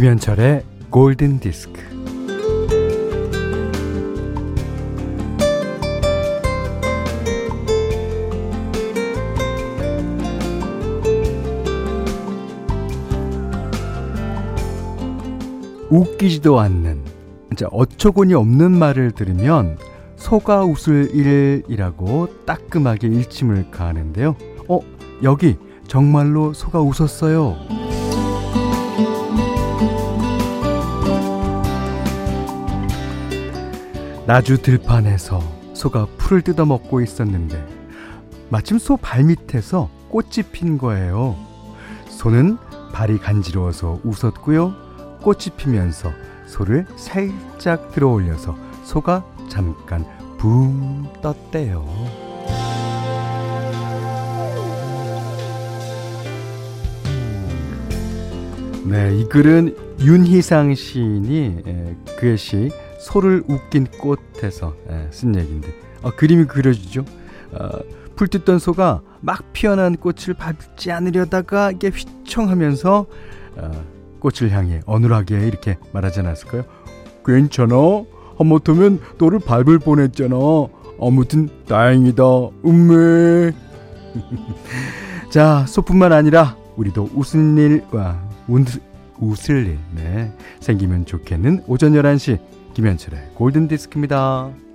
김현철의 골든 디스크. 웃기지도 않는, 이제 어처구니 없는 말을 들으면 소가 웃을 일이라고 따끔하게 일침을 가하는데요. 어, 여기 정말로 소가 웃었어요. 나주 들판에서 소가 풀을 뜯어 먹고 있었는데 마침 소 발밑에서 꽃이 핀 거예요. 소는 발이 간지러워서 웃었고요. 꽃이 피면서 소를 살짝 들어 올려서 소가 잠깐 붕 떴대요. 네, 이 글은 윤희상 시인이 그의 시 소를 웃긴 꽃에서 쓴 얘기인데 어, 그림이 그려지죠. 어, 풀 뜯던 소가 막 피어난 꽃을 밟지 않으려다가 이게 휘청하면서 어, 꽃을 향해 어눌하게 이렇게 말하지 않았을까요? 괜찮아. 하마터면 너를 밟을 뻔했잖아. 아무튼 다행이다. 음메. 자, 소뿐만 아니라 우리도 웃은 일와 웃을 일 네, 생기면 좋겠는 오전 11시 김현철의 골든디스크입니다.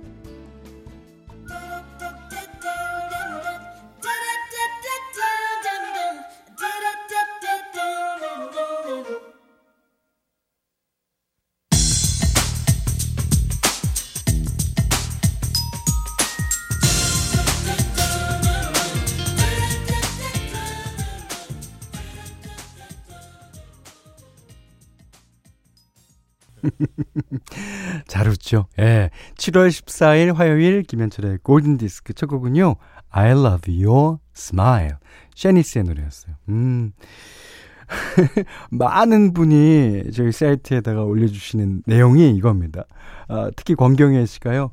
잘 웃죠. 예. 7월 14일 화요일 김현철의 골든 디스크 첫 곡은요. I love your smile. 샤니스의 노래였어요. 음. 많은 분이 저희 사이트에다가 올려주시는 내용이 이겁니다. 아, 특히 권경혜 씨가요.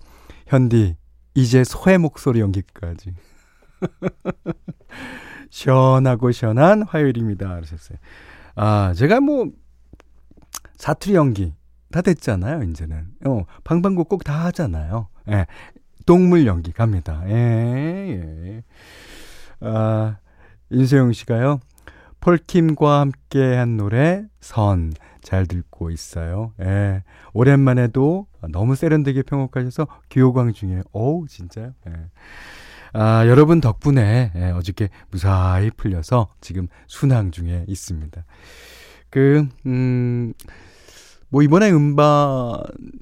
현디, 이제 소의 목소리 연기까지. 시원하고 시원한 화요일입니다. 그러셨어요. 아, 제가 뭐, 사투리 연기, 다 됐잖아요, 이제는. 어, 방방곡 꼭다 하잖아요. 예. 동물 연기 갑니다. 예, 예. 아, 인세용 씨가요. 폴킴과 함께 한 노래, 선. 잘 듣고 있어요. 예. 오랜만에도 너무 세련되게 평곡하셔서 귀호광 중에, 어우, 진짜요? 예. 아, 여러분 덕분에 예, 어저께 무사히 풀려서 지금 순항 중에 있습니다. 그, 음, 뭐 이번에 음반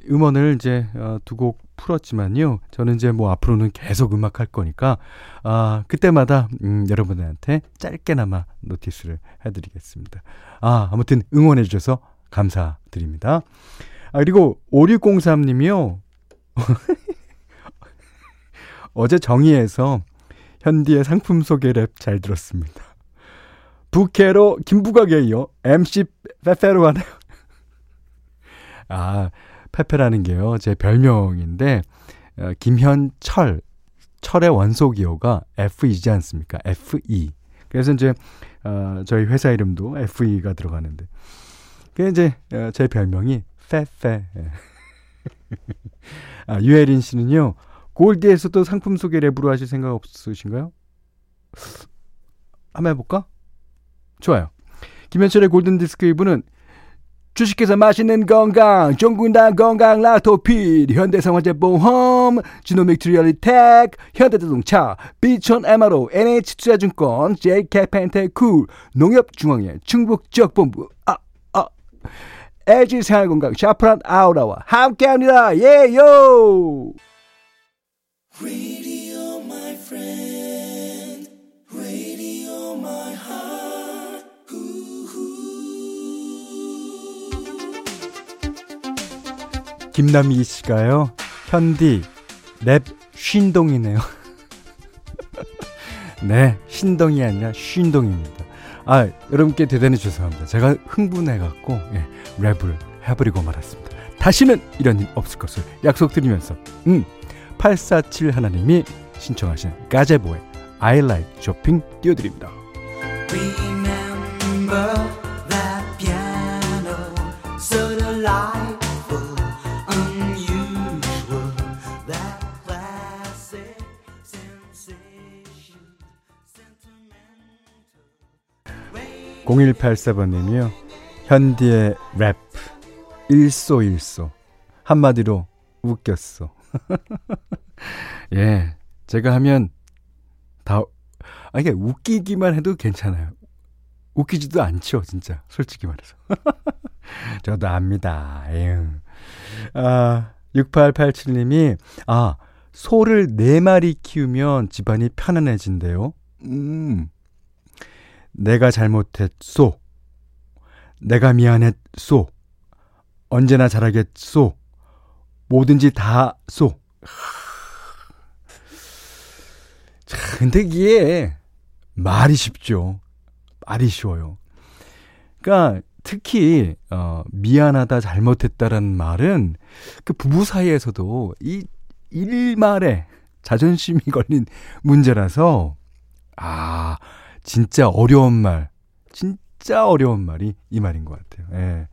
음원을 이제 어, 두곡 풀었지만요. 저는 이제 뭐 앞으로는 계속 음악 할 거니까 아 그때마다 음, 여러분들한테 짧게나마 노티스를 해드리겠습니다. 아 아무튼 응원해 주셔서 감사드립니다. 아 그리고 5603님이요. 어제 정의에서 현디의 상품 소개 랩 잘 들었습니다. 부캐로 김부각에 이어 MC 페페로 하네요. 아, 페페라는 게요. 제 별명인데, 어, 김현철, 철의 원소 기호가 FE지 않습니까? FE. 그래서 이제, 어, 저희 회사 이름도 FE가 들어가는데. 그게 이제, 어, 제 별명이 페페. 예. 아, 유혜린 씨는요, 골드에서도 상품 소개 랩으로 하실 생각 없으신가요? 한번 해볼까? 좋아요. 김현철의 골든디스크 2부는 주식회사 맛있는 건강, 종군당 건강 라토필, 현대생활재보험, 지노믹 트리얼리텍, 현대자동차, 비촌 MRO, NH투자증권, JK펜테쿨, 농협중앙회, 충북지역본부, 아, 아, LG생활건강, 샤프란 아우라와 함께합니다. 예요! 김남희 씨가요. 현디 랩 쉰동이네요. 네, 신동이 아니라 쉰동입니다. 아, 여러분께 대단히 죄송합니다. 제가 흥분해갖고 예, 랩을 해버리고 말았습니다. 다시는 이런 일 없을 것을 약속드리면서 음, 847 하나님이 신청하신 가제보의 I like 쇼핑 띄워드립니다. 0184번님이요. 현디의 랩. 일소일소. 한마디로 웃겼어. 예. 제가 하면 다, 아, 이게 웃기기만 해도 괜찮아요. 웃기지도 않죠, 진짜. 솔직히 말해서. 저도 압니다. 에휴. 아, 6887님이, 아, 소를 4마리 키우면 집안이 편안해진대요. 음. 내가 잘못했소. 내가 미안했소. 언제나 잘하겠소. 뭐든지 다 쏘. 자, 근데 이게 말이 쉽죠. 말이 쉬워요. 그러니까 특히 어 미안하다 잘못했다라는 말은 그 부부 사이에서도 이 일말에 자존심이 걸린 문제라서 아 진짜 어려운 말 진짜 어려운 말이 이 말인 것 같아요. 예.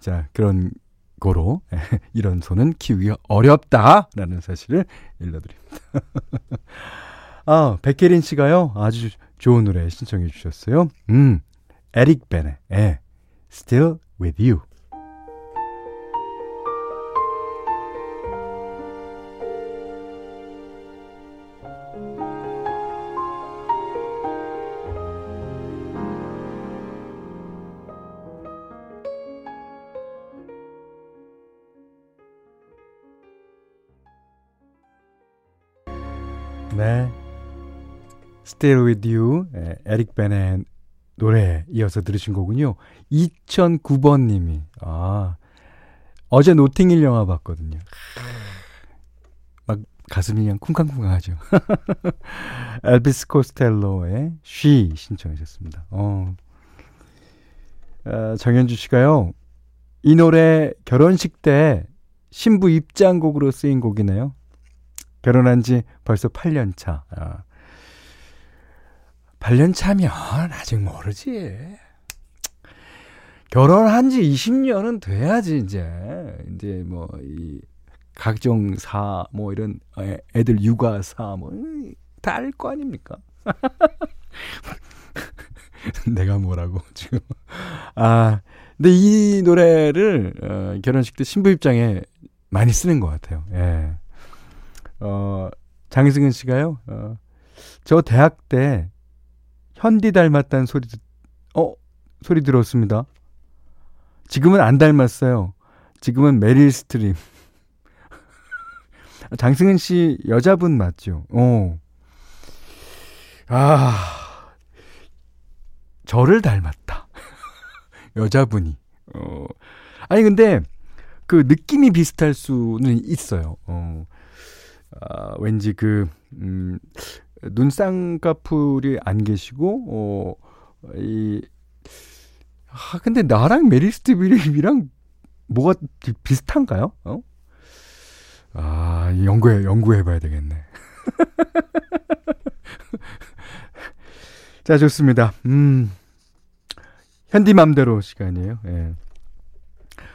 자 그런 고로 이런 소는 키우기 어렵다라는 사실을 일러드립니다. 아 백혜린 씨가요 아주 좋은 노래 신청해 주셨어요. 음 에릭 베네 예. Still with you. 네. Still with you. 에릭 베네 노래 이어서 들으신 거군요. 2009번님이, 아, 어제 노팅힐 영화 봤거든요. 막 가슴이 그냥 쿵쾅쿵쾅하죠. 엘비스 코스텔로의 쉬 신청하셨습니다. 어. 아, 정현주 씨가요, 이 노래 결혼식 때 신부 입장곡으로 쓰인 곡이네요. 결혼한 지 벌써 8년 차. 아. 8년 차면 아직 모르지. 결혼한 지 20년은 돼야지, 이제. 이제 뭐, 이, 각종 사, 뭐 이런 애들 육아사, 뭐, 다 알 거 아닙니까? 내가 뭐라고, 지금. 아, 근데 이 노래를, 어, 결혼식 때 신부 입장에 많이 쓰는 것 같아요. 예. 어, 장승은 씨가요, 어, 저 대학 때 현디 닮았다는 소리, 어, 소리 들었습니다. 지금은 안 닮았어요. 지금은 메릴 스트립. 장승은 씨 여자분 맞죠? 어. 아, 저를 닮았다. 여자분이. 어. 아니, 근데 그 느낌이 비슷할 수는 있어요. 어. 아, 왠지 그, 음, 눈 쌍꺼풀이 안 계시고, 어, 이, 아, 근데 나랑 메릴 스트립이랑 뭐가 비슷한가요? 어? 아, 연구해, 연구해 봐야 되겠네. 자, 좋습니다. 음, 현디 맘대로 시간이에요. 예.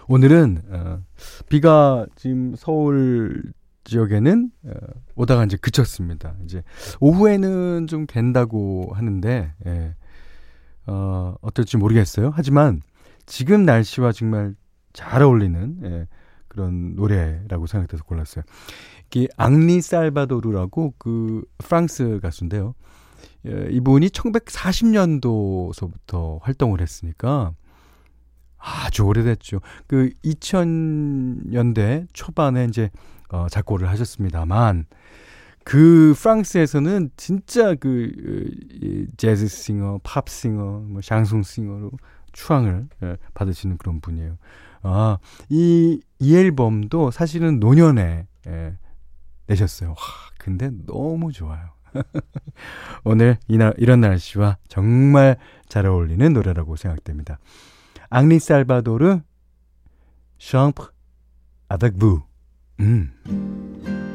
오늘은, 어, 비가 지금 서울 지역에는 어, 오다가 이제 그쳤습니다. 이제 오후에는 좀 갠다고 하는데 예. 어, 어떨지 모르겠어요. 하지만 지금 날씨와 정말 잘 어울리는 예, 그런 노래라고 생각돼서 골랐어요. 이게 앙리 살바도르라고 그 프랑스 가수인데요. 예, 이분이 1940년도서부터 활동을 했으니까 아주 오래됐죠. 그 2000년대 초반에 이제 어, 작곡을 하셨습니다만 그 프랑스에서는 진짜 그 재즈 싱어, 팝 싱어, 뭐 샹송 싱어로 추앙을 예, 받으시는 그런 분이에요. 아, 이, 이 앨범도 사실은 노년에 예, 내셨어요. 와, 근데 너무 좋아요. 오늘 이날, 이런 날씨와 정말 잘 어울리는 노래라고 생각됩니다. 앙리 살바도르 아 닥부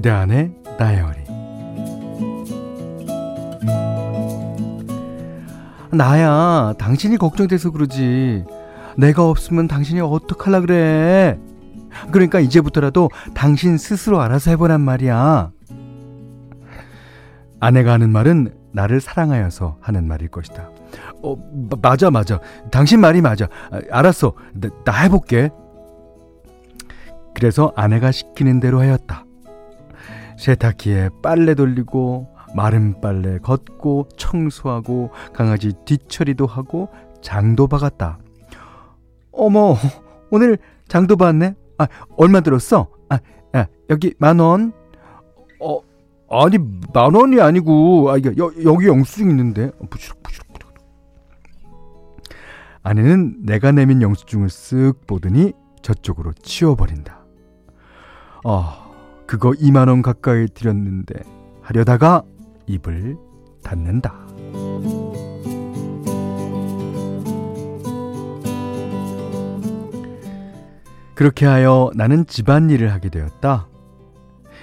그대 안의 다이어리. 나야 당신이 걱정돼서 그러지. 내가 없으면 당신이 어떡할라 그래? 그러니까 이제부터라도 당신 스스로 알아서 해보란 말이야. 아내가 하는 말은 나를 사랑하여서 하는 말일 것이다. 어 맞아 맞아. 당신 말이 맞아. 아, 알았어. 나, 나 해볼게. 그래서 아내가 시키는 대로 하였다 세탁기에 빨래 돌리고 마른 빨래 걷고 청소하고 강아지 뒤처리도 하고 장도 박았다. 어머, 오늘 장도 봤네? 아, 얼마 들었어? 아, 야, 여기 만 원. 어, 아니 만 원이 아니고 아, 여, 여기 영수증 있는데. 부시럭 부시럭. 아내는 내가 내민 영수증을 쓱 보더니 저쪽으로 치워버린다. 아. 그거 2만원 가까이 들였는데 하려다가 입을 닫는다. 그렇게 하여 나는 집안일을 하게 되었다.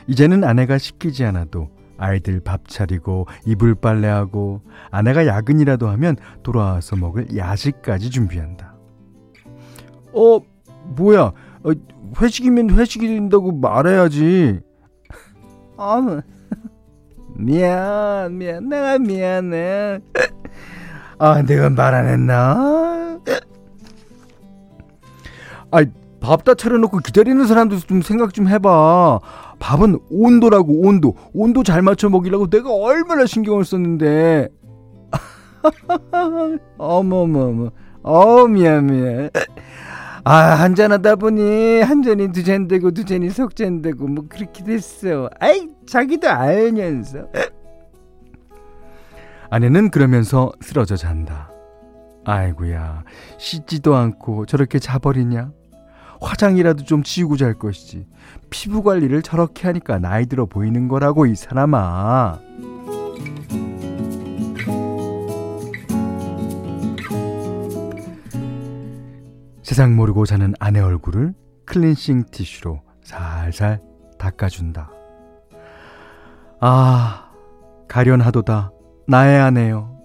이제는 아내가 시키지 않아도 아이들 밥 차리고 이불 빨래하고 아내가 야근이라도 하면 돌아와서 먹을 야식까지 준비한다. 어, 뭐야? 어, 회식이면 회식이 된다고 말해야지. 아, 미안, 미안, 내가 미안해. 아, 내가 말 안 했나? 아, 밥 다 차려놓고 기다리는 사람도 좀 생각 좀 해봐. 밥은 온도라고 온도, 온도 잘 맞춰 먹이려고 내가 얼마나 신경을 썼는데. 어머머머, 어 미안 미안. 아, 한잔하다 보니 한 잔이 두 잔 되고 두 잔이 석 잔 되고 뭐 그렇게 됐어. 아이, 자기도 알면서. 아내는 그러면서 쓰러져 잔다. 아이구야 씻지도 않고 저렇게 자버리냐? 화장이라도 좀 지우고 잘 것이지. 피부 관리를 저렇게 하니까 나이 들어 보이는 거라고 이 사람아. 세상 모르고 자는 아내 얼굴을 클렌싱 티슈로 살살 닦아준다. 아, 가련하도다. 나의 아내요.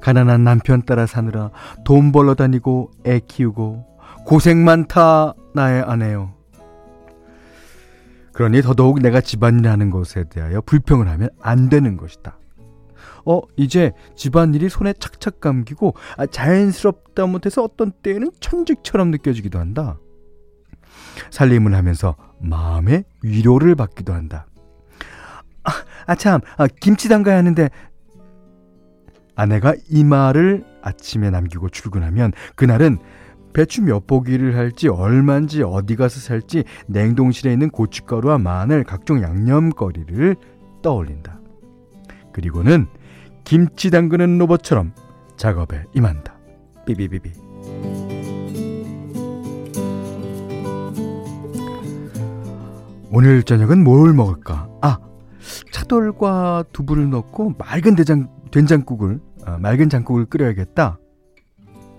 가난한 남편 따라 사느라 돈 벌러 다니고 애 키우고 고생 많다. 나의 아내요. 그러니 더더욱 내가 집안일 하는 것에 대하여 불평을 하면 안 되는 것이다. 어, 이제 집안일이 손에 착착 감기고 아, 자연스럽다 못해서 어떤 때에는 천직처럼 느껴지기도 한다. 살림을 하면서 마음의 위로를 받기도 한다. 아, 아 참, 아, 김치 담가야 하는데 아내가 이 말을 아침에 남기고 출근하면 그날은 배추 몇 포기를 할지 얼만지 어디 가서 살지 냉동실에 있는 고춧가루와 마늘 각종 양념거리를 떠올린다. 그리고는 김치 담그는 로봇처럼 작업에 임한다. 삐비비비. 오늘 저녁은 뭘 먹을까? 아, 차돌과 두부를 넣고 맑은 대장, 된장국을, 아, 맑은 장국을 끓여야겠다.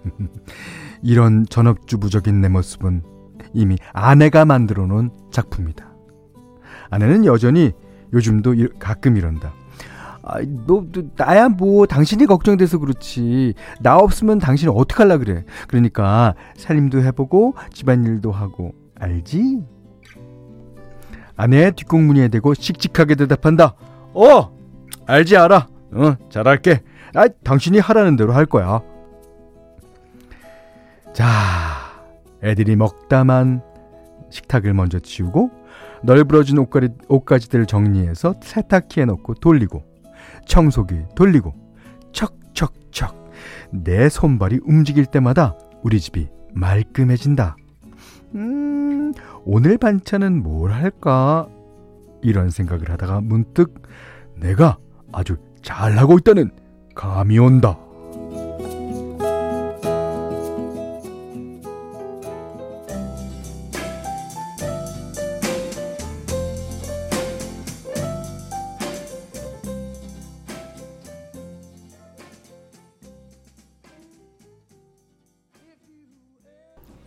이런 전업주부적인 내 모습은 이미 아내가 만들어 놓은 작품이다. 아내는 여전히 요즘도 가끔 이런다. 아, 너, 너, 나야 뭐 당신이 걱정돼서 그렇지. 나 없으면 당신 어떡할라 그래. 그러니까 살림도 해보고 집안일도 하고 알지? 아내의 뒷공문에 대고 씩씩하게 대답한다. 어, 알지 알아. 어, 잘할게. 아, 당신이 하라는 대로 할 거야. 자, 애들이 먹다만 식탁을 먼저 치우고 널브러진 옷가지, 옷가지들을 정리해서 세탁기에 넣고 돌리고 청소기 돌리고 척척척 내 손발이 움직일 때마다 우리 집이 말끔해진다. 음, 오늘 반찬은 뭘 할까? 이런 생각을 하다가 문득 내가 아주 잘하고 있다는 감이 온다.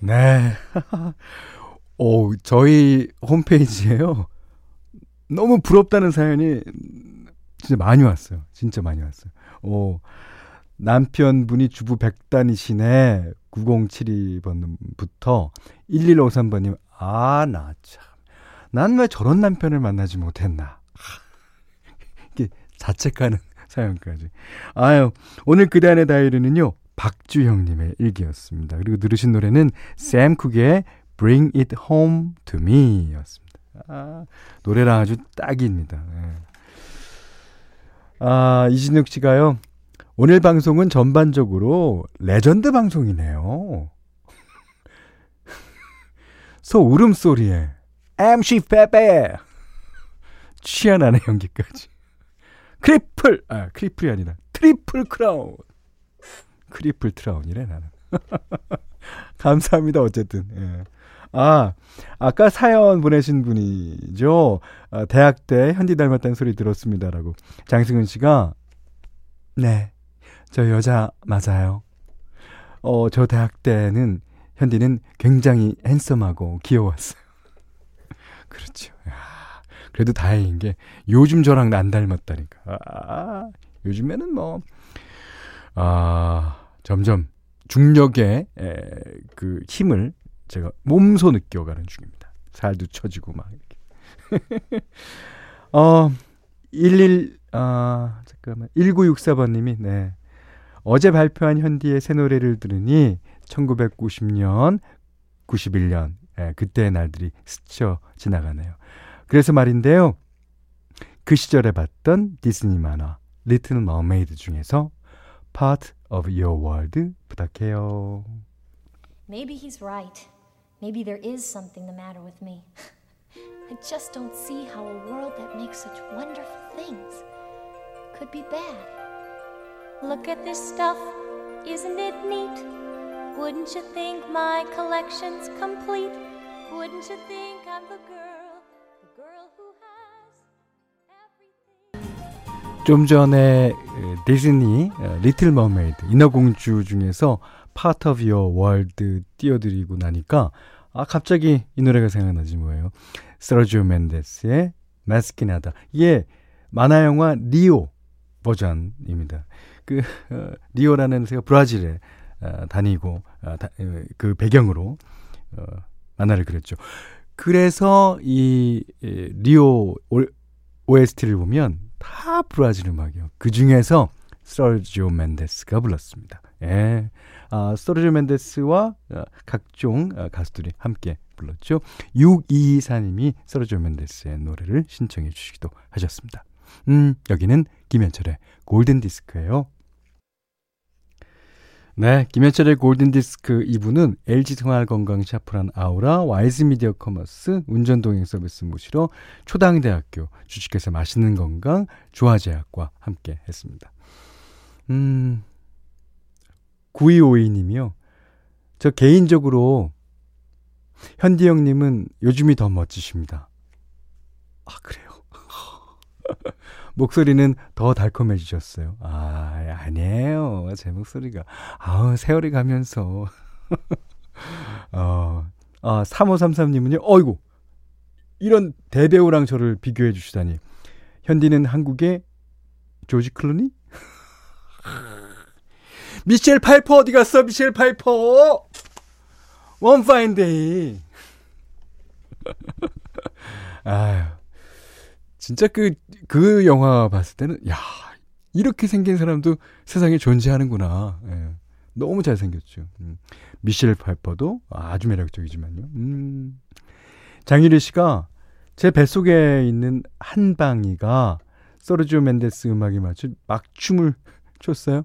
네. 오, 저희 홈페이지에요. 너무 부럽다는 사연이 진짜 많이 왔어요. 진짜 많이 왔어요. 오, 남편분이 주부 백단이시네. 9072번부터 1153번님, 아, 나 참. 난 왜 저런 남편을 만나지 못했나. 이게 자책하는 사연까지. 아유, 오늘 그대 안의 다이어리는요, 박주형님의 일기였습니다. 그리고 들으신 노래는 샘 쿡의 Bring It Home to Me 였습니다. 아, 노래랑 아주 딱입니다. 네. 아, 이진욱 씨가요, 오늘 방송은 전반적으로 레전드 방송이네요. 소 울음소리에 MC 페페 취한 안의 연기까지. 크리플 아 크리플이 아니라 triple crown 크리플 트라운이래 나는 감사합니다 어쨌든 예. 아 아까 사연 보내신 분이죠 아, 대학 때 현디 닮았다는 소리 들었습니다라고 장승은 씨가 네 저 여자 맞아요 어 저 대학 때는 현디는 굉장히 핸섬하고 귀여웠어요 그렇죠 야. 그래도 다행인 게 요즘 저랑 안 닮았다니까. 아, 요즘에는 뭐, 아, 점점 중력의 에, 그 힘을 제가 몸소 느껴가는 중입니다. 살도 처지고 막 이렇게. 어, 11, 아, 잠깐만. 1964번 님이, 네. 어제 발표한 현디의 새 노래를 들으니 1990년, 91년, 예, 그때의 날들이 스쳐 지나가네요. 그래서 말인데요. 그 시절에 봤던 디즈니 만화 리틀 머메이드 중에서 Part of Your World 부탁해요. Maybe he's right. Maybe there is something the matter with me. I just don't see how a world that makes such wonderful things could be bad. Look at this stuff. Isn't it neat? Wouldn't you think my collection's complete? Wouldn't you think I'm the girl, 좀 전에 디즈니 리틀 머메이드 인어공주 중에서 Part of World 띄워드리고 나니까 아 갑자기 이 노래가 생각나지 뭐예요. 서지오 멘데스의 마스키나다. 이게 만화 영화 리오 버전입니다. 그 어, 리오라는 새가 브라질에 어, 다니고 어, 다, 어, 그 배경으로 어, 만화를 그렸죠. 그래서 이 에, 리오 OST를 보면 다 브라질 음악이요. 그 중에서 서지오 멘데스가 불렀습니다. 예. 아, 서지오 멘데스와 어, 각종 어, 가수들이 함께 불렀죠. 6224님이 서지오 멘데스의 노래를 신청해 주시기도 하셨습니다. 음, 여기는 김현철의 골든 디스크예요. 네, 김현철의 골든디스크 2부는 LG생활건강 샤프란 아우라, 와이즈미디어 커머스, 운전동행 서비스 모시러 초당대학교, 주식회사 맛있는 건강, 조화제약과 함께 했습니다. 음, 9252님이요. 저 개인적으로 현디 형님은 요즘이 더 멋지십니다. 아, 그래요? 목소리는 더 달콤해지셨어요. 아, 아니에요. 제 목소리가. 아우, 세월이 가면서. 어, 아, 3533님은요, 어이구. 이런 대배우랑 저를 비교해 주시다니. 현디는 한국의 조지 클루니? 미셸 파이퍼 어디 갔어? 미셸 파이퍼! One Fine Day. 아유. 진짜 그, 그 영화 봤을 때는, 야, 이렇게 생긴 사람도 세상에 존재하는구나. 예. 너무 잘생겼죠. 음. 미셸 파이퍼도 아주 매력적이지만요. 음. 장유리 씨가 제 뱃속에 있는 한방이가 서르지오 멘데스 음악에 맞춘 막춤을 췄어요.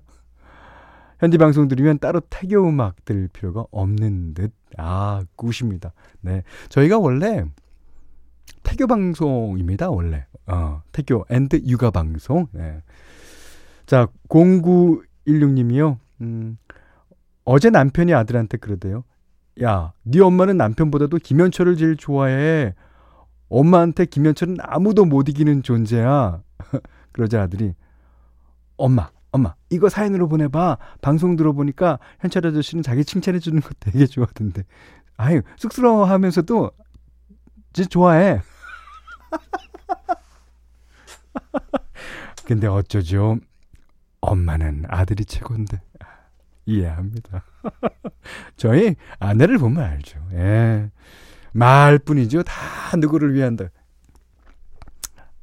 현디 방송 들으면 따로 태교 음악 들을 필요가 없는 듯. 아, good입니다. 네. 저희가 원래 태교 방송입니다, 원래. 어, 태교 and 육아 방송. 네. 자, 0916님이요. 음, 어제 남편이 아들한테 그러대요. 야, 네 엄마는 남편보다도 김현철을 제일 좋아해. 엄마한테 김현철은 아무도 못 이기는 존재야. 그러자 아들이 엄마, 엄마, 이거 사연으로 보내봐. 방송 들어보니까 현철 아저씨는 자기 칭찬해주는 거 되게 좋아하던데. 아유, 쑥스러워 하면서도, 진짜 좋아해. 근데 어쩌죠. 엄마는 아들이 최고인데. 이해합니다. 저희 아내를 보면 알죠. 예. 말뿐이죠. 다 누구를 위한다.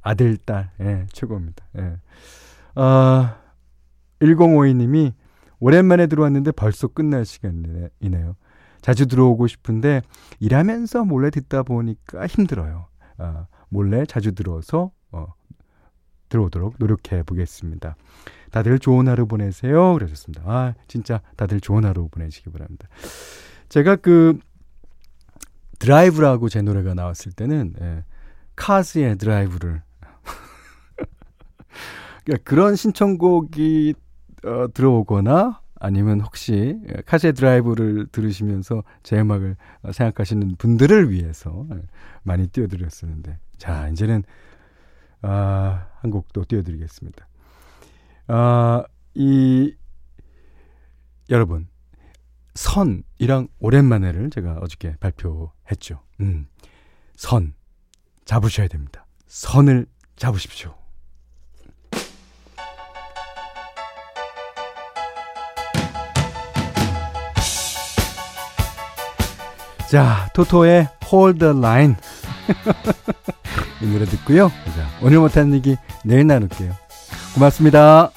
아들, 딸, 예, 최고입니다. 예. 어, 1052님이 오랜만에 들어왔는데 벌써 끝날 시간이네요. 자주 들어오고 싶은데 일하면서 몰래 듣다 보니까 힘들어요. 어, 몰래 자주 들어서 어, 들어오도록 노력해 보겠습니다. 다들 좋은 하루 보내세요. 그러셨습니다. 아, 진짜 다들 좋은 하루 보내시기 바랍니다. 제가 그 드라이브라고 제 노래가 나왔을 때는 예, 카스의 드라이브를 그러니까 그런 신청곡이 어, 들어오거나 아니면 혹시 카스의 드라이브를 들으시면서 제 음악을 생각하시는 분들을 위해서 예, 많이 띄워드렸었는데 자 이제는 아, 한 곡 또 띄워드리겠습니다. 아, 이 여러분 선이랑 오랜만에를 제가 어저께 발표했죠. 음, 선 잡으셔야 됩니다. 선을 잡으십시오. 자, 토토의 Hold the Line. 이 노래 듣고요. 자, 오늘 못한 얘기 내일 나눌게요. 고맙습니다.